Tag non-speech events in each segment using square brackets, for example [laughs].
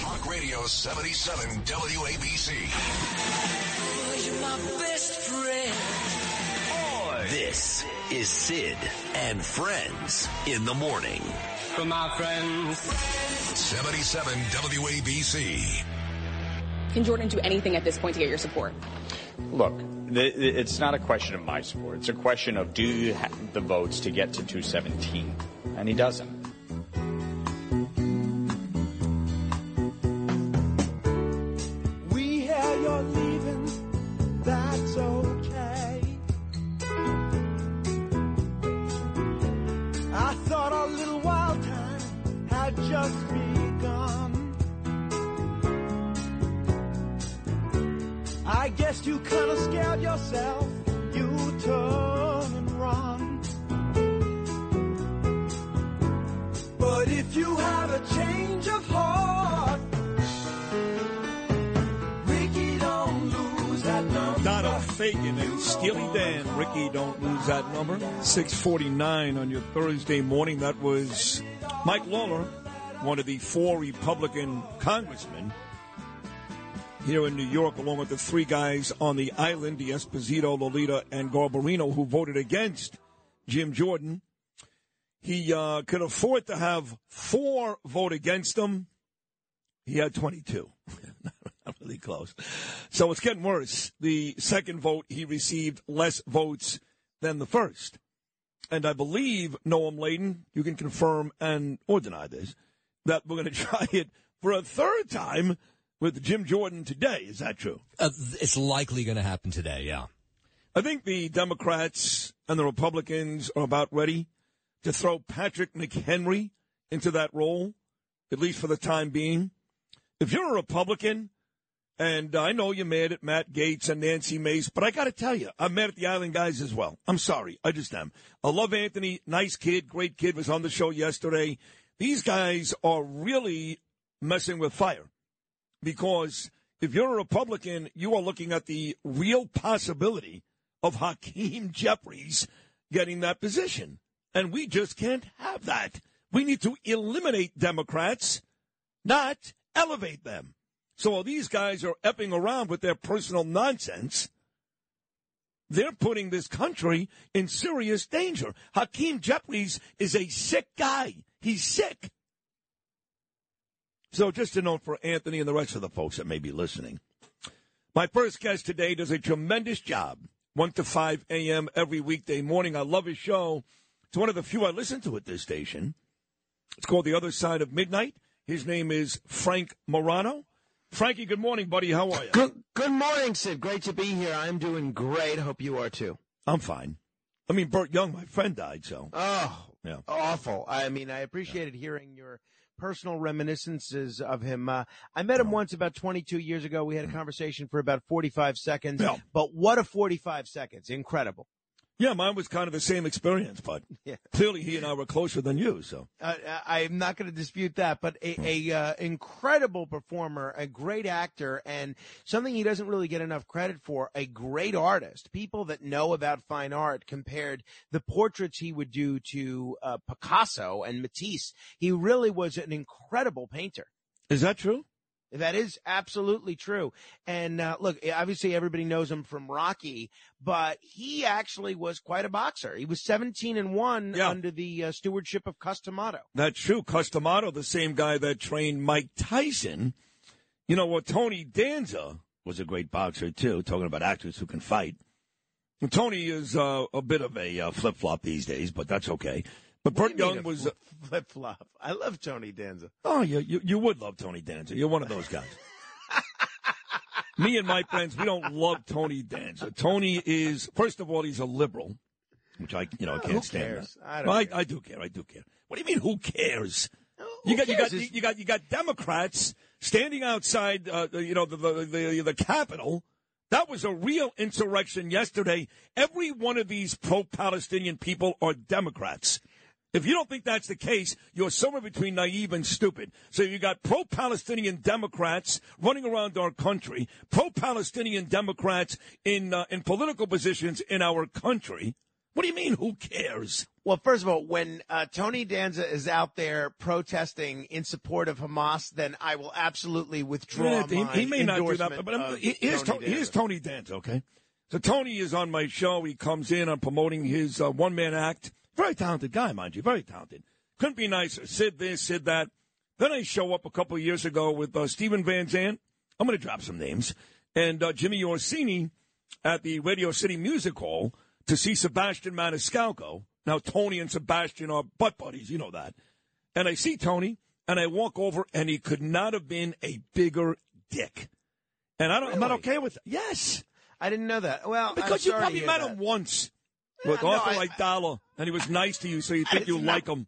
Talk Radio 77 WABC. This is Sid and Friends in the morning. For my friends. 77 WABC. Can Jordan do anything at this point to get your support? Look, the, it's not a question of my support. It's a question of do you have the votes to get to 217? And he doesn't. I guess you kinda scared yourself, you turn and run. But if you have a change of heart, Ricky, don't lose that number. Donald Fagen and Steely Dan. Ricky, don't lose that number. 649 on your Thursday morning. That was Mike Lawler, one of the four Republican congressmen here in New York, along with the three guys on the island, the Esposito, LaLota, and Garbarino, who voted against Jim Jordan. He uh, could afford to have four vote against him. He had 22. [laughs] Not really close. So it's getting worse. The second vote, he received less votes than the first. And I believe, Noam Laden, you can confirm and or deny this, that we're going [laughs] to try it for a third time with Jim Jordan today. Is that true? Uh, it's likely going to happen today, yeah. I think the Democrats and the Republicans are about ready to throw Patrick McHenry into that role, at least for the time being. If you're a Republican, and I know you're mad at Matt Gaetz and Nancy Mace, but I got to tell you, I'm mad at the Island guys as well. I'm sorry. I just am. I love Anthony. Nice kid. Great kid. Was on the show yesterday. These guys are really messing with fire because if you're a Republican, you are looking at the real possibility of Hakeem [laughs] Jeffries getting that position. And we just can't have that. We need to eliminate Democrats, not elevate them. So while these guys are epping around with their personal nonsense, they're putting this country in serious danger. Hakeem Jeffries is a sick guy. He's sick. So just a note for Anthony and the rest of the folks that may be listening. My first guest today does a tremendous job, 1 to 5 a.m. every weekday morning. I love his show. It's one of the few I listen to at this station. It's called The Other Side of Midnight. His name is Frank Morano. Frankie, good morning, buddy. How are you? Good, good morning, Sid. Great to be here. I'm doing great. Hope you are too. I'm fine. I mean, Burt Young, my friend, died, so. Oh, Yeah. awful. I mean, I appreciated hearing your personal reminiscences of him. Uh, I met him once about 22 years ago. We had a conversation for about 45 seconds, Yeah. but what a 45 seconds. Incredible. Yeah, mine was kind of the same experience, but [laughs] Yeah. clearly he and I were closer than you, so. Uh, I'm not going to dispute that, but a, a uh, incredible performer, a great actor, and something he doesn't really get enough credit for, a great artist. People that know about fine art compared the portraits he would do to uh, Picasso and Matisse. He really was an incredible painter. Is that true? That is absolutely true. And uh, look, obviously everybody knows him from Rocky, but he actually was quite a boxer. He was 17 and 1 Yeah. under the uh, stewardship of Cus D'Amato. That's true. Cus D'Amato, the same guy that trained Mike Tyson. You know what? Tony Danza was a great boxer, too, talking about actors who can fight. And Tony is uh, a bit of a uh, flip flop these days, but that's okay. But Burt Young was. [laughs] flip flop. I love Tony Danza. Oh, you, you you would love Tony Danza. You're one of those guys. [laughs] Me and my friends, we don't love Tony Danza. Tony is, first of all, he's a liberal, which I, you know, I can't Who stand. cares? I Well, I. I do care. I do care. What do you mean? Who cares? Who You got, you got, you got, you got Democrats standing outside, uh, you know, the, the, the, the Capitol. That was a real insurrection yesterday. Every one of these pro Palestinian people are Democrats. If you don't think that's the case, you're somewhere between naive and stupid. So you got pro Palestinian Democrats running around our country, pro Palestinian Democrats in, uh, in political positions in our country. What do you mean, who cares? Well, first of all, when uh, Tony Danza is out there protesting in support of Hamas, then I will absolutely withdraw he, my he may not do that, but I'm, he- here's, Tony Tony, here's Danza. Tony Danza, okay? So Tony is on my show. He comes in. I'm promoting his uh, one man act. Very talented guy, mind you. Very talented. Couldn't be nicer. Sid this, Sid that. Then I show up a couple of years ago with uh, Stephen Van Zandt. I'm going to drop some names. And uh, Jimmy Orsini at the Radio City Music Hall to see Sebastian Maniscalco. Now, Tony and Sebastian are butt buddies. You know that. And I see Tony, and I walk over, and he could not have been a bigger dick. And I don't, I'm not okay with that. Yes. I didn't know that. Well, I'm Because you probably met that. him once with no, Arthur I- Aidala, and he was nice to you, so you think you not- like him.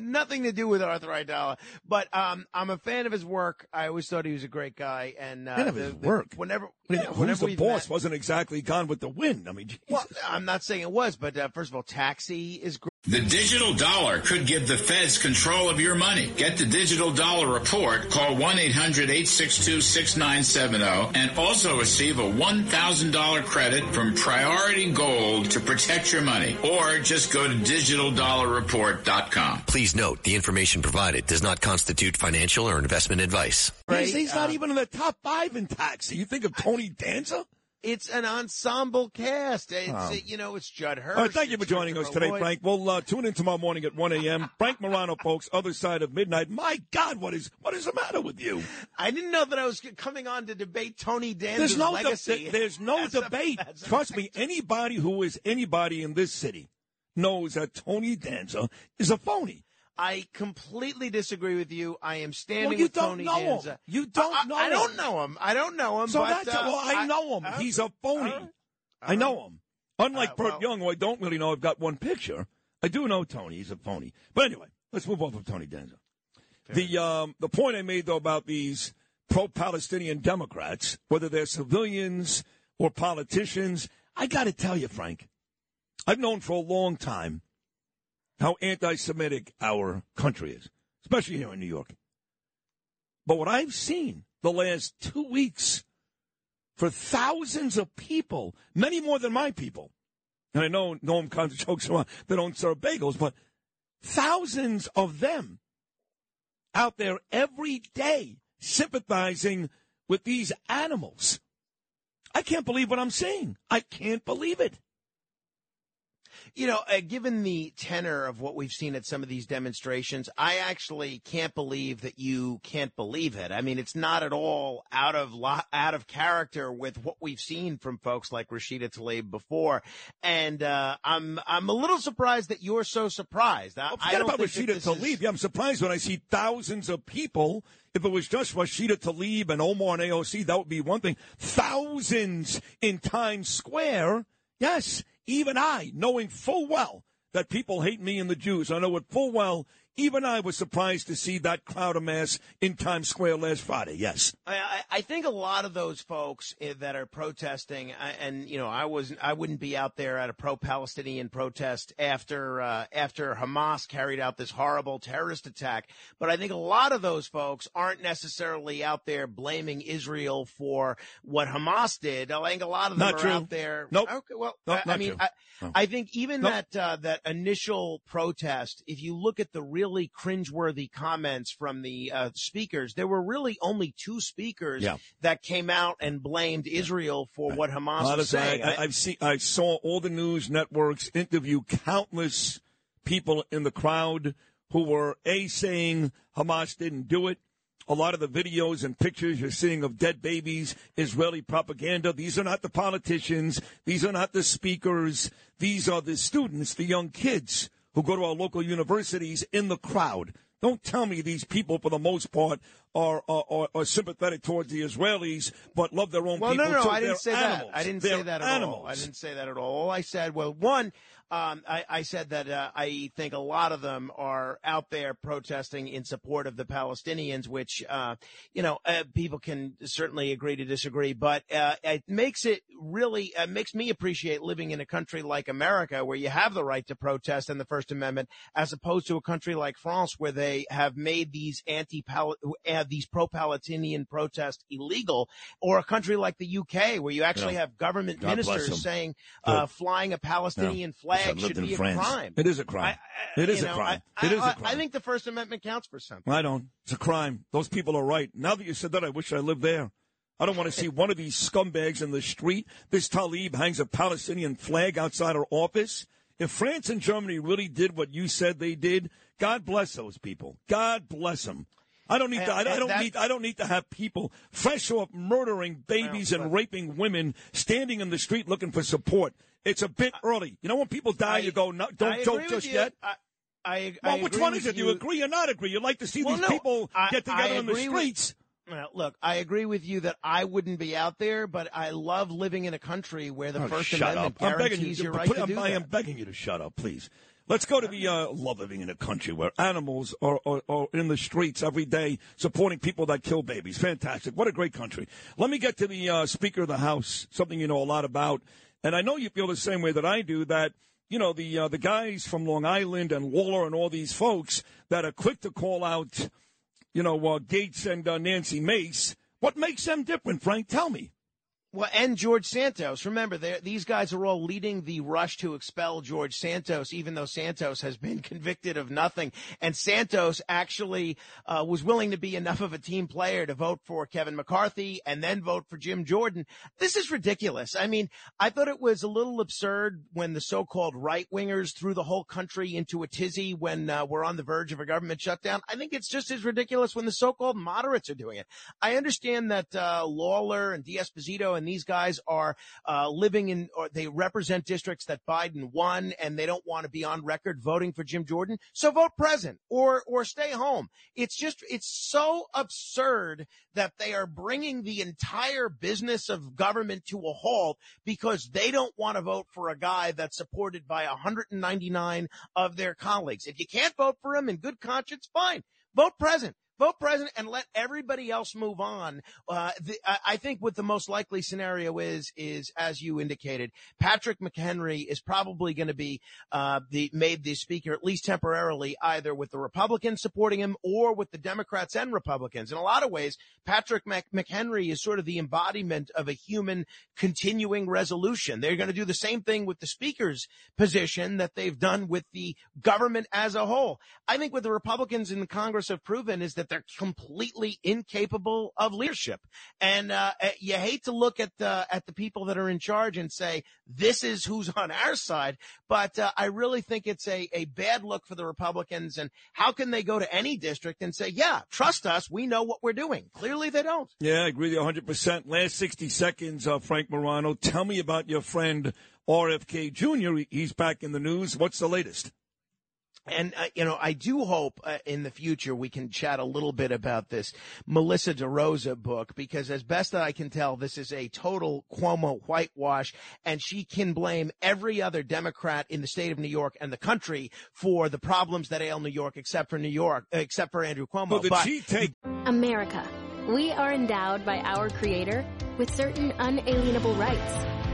Nothing to do with Arthur Aidala, but um, I'm a fan of his work. I always thought he was a great guy, and uh, Fan of the- his the- work. Whenever, I mean, yeah, who's the boss met- wasn't exactly gone with the wind. I mean, Jesus. well, I'm not saying it was, but uh, first of all, Taxi is great. The digital dollar could give the feds control of your money. Get the digital dollar report. Call 1-800-862-6970 and also receive a $1,000 credit from Priority Gold to protect your money. Or just go to digitaldollarreport.com. Please note the information provided does not constitute financial or investment advice. He's, he's not Uh, even in the top five in taxi. You think of Tony Danza? It's an ensemble cast. It's you know, it's Judd Hirsch. Right, thank you for joining us today, Lloyd. Frank. We'll uh, tune in tomorrow morning at 1 a.m. [laughs] Frank Morano, folks, other side of midnight. My God, what is what is the matter with you? I didn't know that I was coming on to debate Tony Danza's There's no de- legacy. there's no That's debate. a Trust me, anybody who is anybody in this city knows that Tony Danza is a phony. I completely disagree with you. I am standing Well, you with don't Tony know him. Danza. You don't I, I- know I don't him. know him. I don't know him. So but, that's uh, well, I know him. I- He's a phony. all right. I know him. Unlike Uh, Burt Young, who I don't really know, I've got one picture. I do know Tony. He's a phony. But anyway, let's move on from Tony Danza. The um, the point I made though about these pro-Palestinian Democrats, whether they're civilians or politicians, I got to tell you, Frank, I've known for a long time how anti-Semitic our country is, especially here in New York. But what I've seen the last two weeks for thousands of people, many more than my people. And I know Noam kinds of [laughs] jokes around, they don't serve bagels, but thousands of them out there every day sympathizing with these animals. I can't believe what I'm seeing. I can't believe it. You know, uh, given the tenor of what we've seen at some of these demonstrations, I actually can't believe that you can't believe it. I mean, it's not at all out of lo- out of character with what we've seen from folks like Rashida Tlaib before, and uh, I'm I'm a little surprised that you're so surprised. I, Well, I forget don't about Rashida this is- Tlaib. Yeah, I'm surprised when I see thousands of people. If it was just Rashida Tlaib and Omar and AOC, that would be one thing. Thousands in Times Square. Yes, even I, knowing full well that people hate me and the Jews, I know it full well. Even I was surprised to see that crowd of mass in Times Square last Friday. Yes. I, I think a lot of those folks eh, that are protesting, and you know, I was I wouldn't be out there at a pro-Palestinian protest after uh, after Hamas carried out this horrible terrorist attack. But I think a lot of those folks aren't necessarily out there blaming Israel for what Hamas did. I think a lot of them Not are true. out there. Nope. Okay, well, Nope, I, I mean. I, No. I think even Nope. that uh, that initial protest, if you look at the really cringeworthy comments from the uh, speakers, there were really only two speakers Yeah. that came out and blamed Israel for what Hamas was saying. I, I've seen, I saw all the news networks interview countless people in the crowd who were a saying Hamas didn't do it. A lot of the videos and pictures you're seeing of dead babies, Israeli propaganda. These are not the politicians. These are not the speakers. These are the students, the young kids who go to our local universities in the crowd. Don't tell me these people, for the most part, are, are, are, sympathetic towards the Israelis, but love their own Well, people no, no, too. I didn't say animals. that. I didn't They're say that at animals. all. I didn't say that at all. All I said, well, one, um, I, I said that uh, I think a lot of them are out there protesting in support of the Palestinians, which, uh, you know, uh, people can certainly agree to disagree, but uh, it makes it really uh, makes me appreciate living in a country like America, where you have the right to protest and the First Amendment, as opposed to a country like France, where they have made these anti uh, these pro-Palestinian protests illegal, or a country like the UK, where you actually Yeah. have government God ministers saying uh, flying a Palestinian flag Lived should in be a France. crime. It is a crime. I- It is a know, crime. I, It is a I- crime. I think the First Amendment counts for something. I don't. It's a crime. Those people are right. Now that you said that, I wish I lived there. I don't want to see one of these scumbags in the street. This Talib hangs a Palestinian flag outside our office. If France and Germany really did what you said they did, God bless those people. God bless them. I don't need to. I, And- I don't that- need. I don't need to have people fresh off murdering babies and raping women standing in the street looking for support. It's a bit early. You know when people die, I- you go, no, don't don't with just you. yet. I, I, Well, which one is it? Do you agree or not agree? You like to see Well, these no, people get together in the agree with- streets. Well, look, I agree with you that I wouldn't be out there, but I love living in a country where the Oh, First Amendment up. Guarantees you. your right to I'm, do I am begging you to shut up, please. Let's go to the uh, love living in a country where animals are, are, are in the streets every day supporting people that kill babies. Fantastic. What a great country. Let me get to the uh, Speaker of the House, something you know a lot about. And I know you feel the same way that I do that, you know, the, uh, the guys from Long Island and Waller and all these folks that are quick to call out, you know, uh, Gaetz and uh, Nancy Mace. What makes them different, Frank? Tell me. Well, and George Santos. Remember, these guys are all leading the rush to expel George Santos, even though Santos has been [laughs] convicted of nothing. And Santos actually uh, was willing to be enough of a team player to vote for Kevin McCarthy and then vote for Jim Jordan. This is ridiculous. I mean, I thought it was a little absurd when the so-called right wingers threw the whole country into a tizzy when uh, we're on the verge of a government shutdown. I think it's just as ridiculous when the so-called moderates are doing it. I understand that uh, Lawler and D'Esposito and these guys are uh, living in, or they represent districts that Biden won, and they don't want to be on record voting for Jim Jordan. So vote present or or stay home. It's just it's so absurd that they are bringing the entire business of government to a halt because they don't want to vote for a guy that's supported by 199 of their colleagues. If you can't vote for him in good conscience, fine. Vote present. Vote president and let everybody else move on. Uh, the, I, think what the most likely scenario is, is as you indicated, Patrick McHenry is probably going to be uh, the made the speaker at least temporarily, either with the Republicans supporting him or with the Democrats and Republicans. In a lot of ways, Patrick Mc, McHenry is sort of the embodiment of a human continuing resolution. They're going to do the same thing with the speaker's position that they've done with the government as a whole. I think what the Republicans in the Congress have proven is that they're completely incapable of leadership. And uh, you hate to look at the at the people that are in charge and say this is who's on our side, but uh, I really think it's a a bad look for the Republicans. And how can they go to any district and say, "Yeah, trust us, we know what we're doing"? Clearly, they don't. Yeah, I agree with you 100%. Last 60 seconds, uh, Frank Morano. Tell me about your friend RFK Jr. He's back in the news. What's the latest? And, uh, you know, I do hope uh, in the future we can chat a little bit about this Melissa DeRosa book because as best that I can tell, this is a total Cuomo whitewash and she can blame every other Democrat in the state of New York and the country for the problems that ail New York except for New York, uh, except for Andrew Cuomo. Well, did But- she take America. We are endowed by our Creator with certain unalienable rights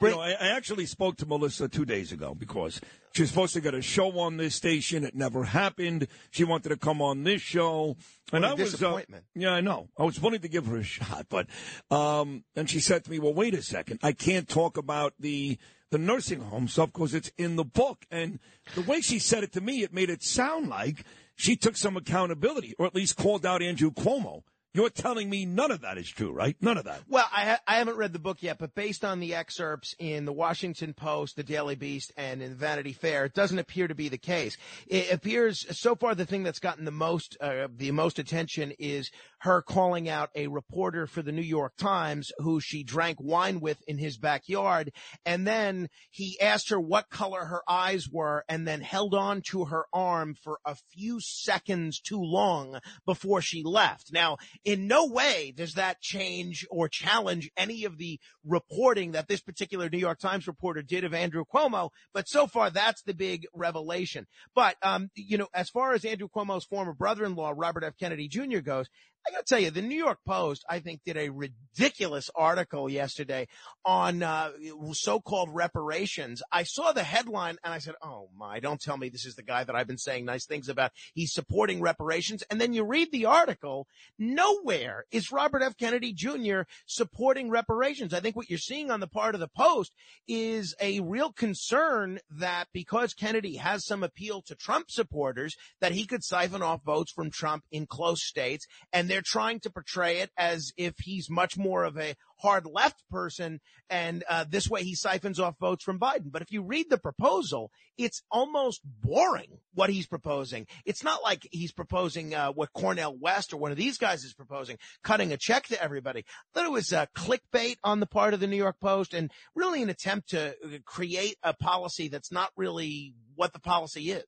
You know, I, I actually spoke to Melissa two days ago because she was supposed to get a show on this station. It never happened. She wanted to come on this show, and I was. Uh, yeah, I know. I was willing to give her a [laughs] shot, but um, and she said to me, "Well, wait a second. I can't talk about the the nursing home stuff because it's in the book." And the way she said it to me, it made it sound like she took some accountability, or at least called out Andrew Cuomo. You're telling me none of that is true, right? None of that. Well, I, ha- I haven't read the book yet, but based on the excerpts in the Washington Post, the Daily Beast, and in Vanity Fair, it doesn't appear to be the case. It appears so far the thing that's gotten the most uh, the most attention is her calling out a reporter for the New York Times who she drank wine with in his backyard, and then he asked her what color her eyes were, and then held on to her arm for a few seconds too long before she left. Now in no way does that change or challenge any of the reporting that this particular New York Times reporter did of Andrew Cuomo, but so far that's the big revelation. But, um, you know, as far as Andrew Cuomo's former brother-in-law, Robert F. Kennedy Jr. goes, I gotta tell you, the New York Post, I think, did a ridiculous article yesterday on uh, so-called reparations. I saw the headline and I said, "Oh my! Don't tell me this is the guy that I've been saying nice things about. He's supporting reparations." And then you read the article. Nowhere is Robert F. Kennedy Jr. supporting reparations. I think what you're seeing on the part of the Post is a real concern that because Kennedy has some appeal to Trump supporters, that he could siphon off votes from Trump in close states, and they're trying to portray it as if he's much more of a hard left person, and uh, this way he siphons off votes from Biden. But if you read the proposal, it's almost boring what he's proposing. It's not like he's proposing uh, what Cornel West or one of these guys is proposing, cutting a check to everybody. I thought it was uh, clickbait on the part of the New York Post and really an attempt to uh, create a policy that's not really what the policy is.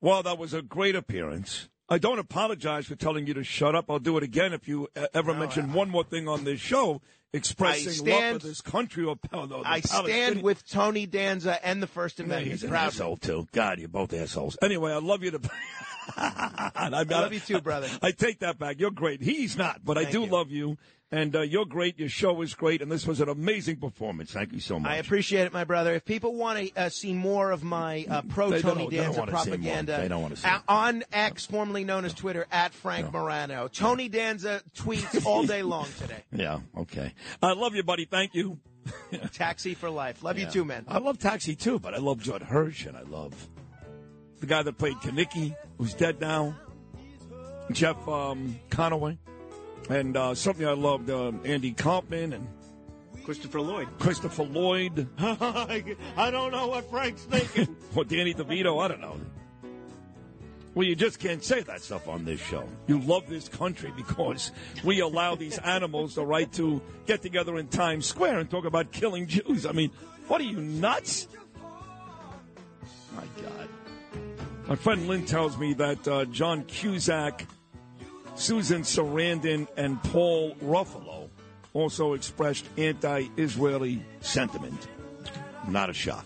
Well, that was a great appearance. I don't apologize for telling you to shut up. I'll do it again if you ever mention one more thing on this show expressing stand- love for this country or I stand with Tony Danza and the First Yeah, Amendment. he's an asshole too. God, you're both assholes. Anyway, I love you to. [laughs] I, I love you too, brother. I take that back. You're great. He's not, but I do you. love you, and uh, you're great. Your show is great, and this was an amazing performance. Thank you so much. I appreciate it, my brother. If people want to uh, see more of my uh, pro Tony don't- they don't Danza wanna see more. propaganda, They don't wanna see uh, on X, formerly known as Twitter, at Frank Morano. Tony Danza tweets all day long today. [laughs] Yeah. Okay. I love you, buddy. Thank you. [laughs] Taxi for life. Love you too, man. I love Taxi too, but I love Judd Hirsch, and I love the guy that played Kenickie, who's dead now, Jeff um, Conaway, and uh, something I loved um, Andy Kaufman and Christopher Lloyd. Christopher Lloyd. [laughs] I don't know what Frank's thinking. [laughs] or Danny DeVito. I don't know. Well, you just can't say that stuff on this show. You love this country because we allow these animals the right to get together in Times Square and talk about killing Jews. I mean, what are you nuts? My God. My friend Lynn tells me that uh, John Cusack, Susan Sarandon, and Paul Ruffalo also expressed anti Israeli sentiment. Not a shock.